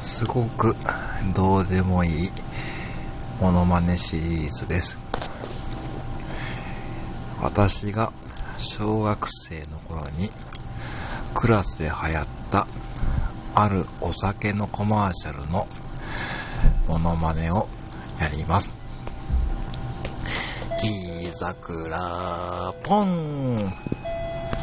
すごくどうでもいいモノマネシリーズです。私が小学生の頃にクラスで流行ったあるお酒のコマーシャルのモノマネをやります。ギーザクラポン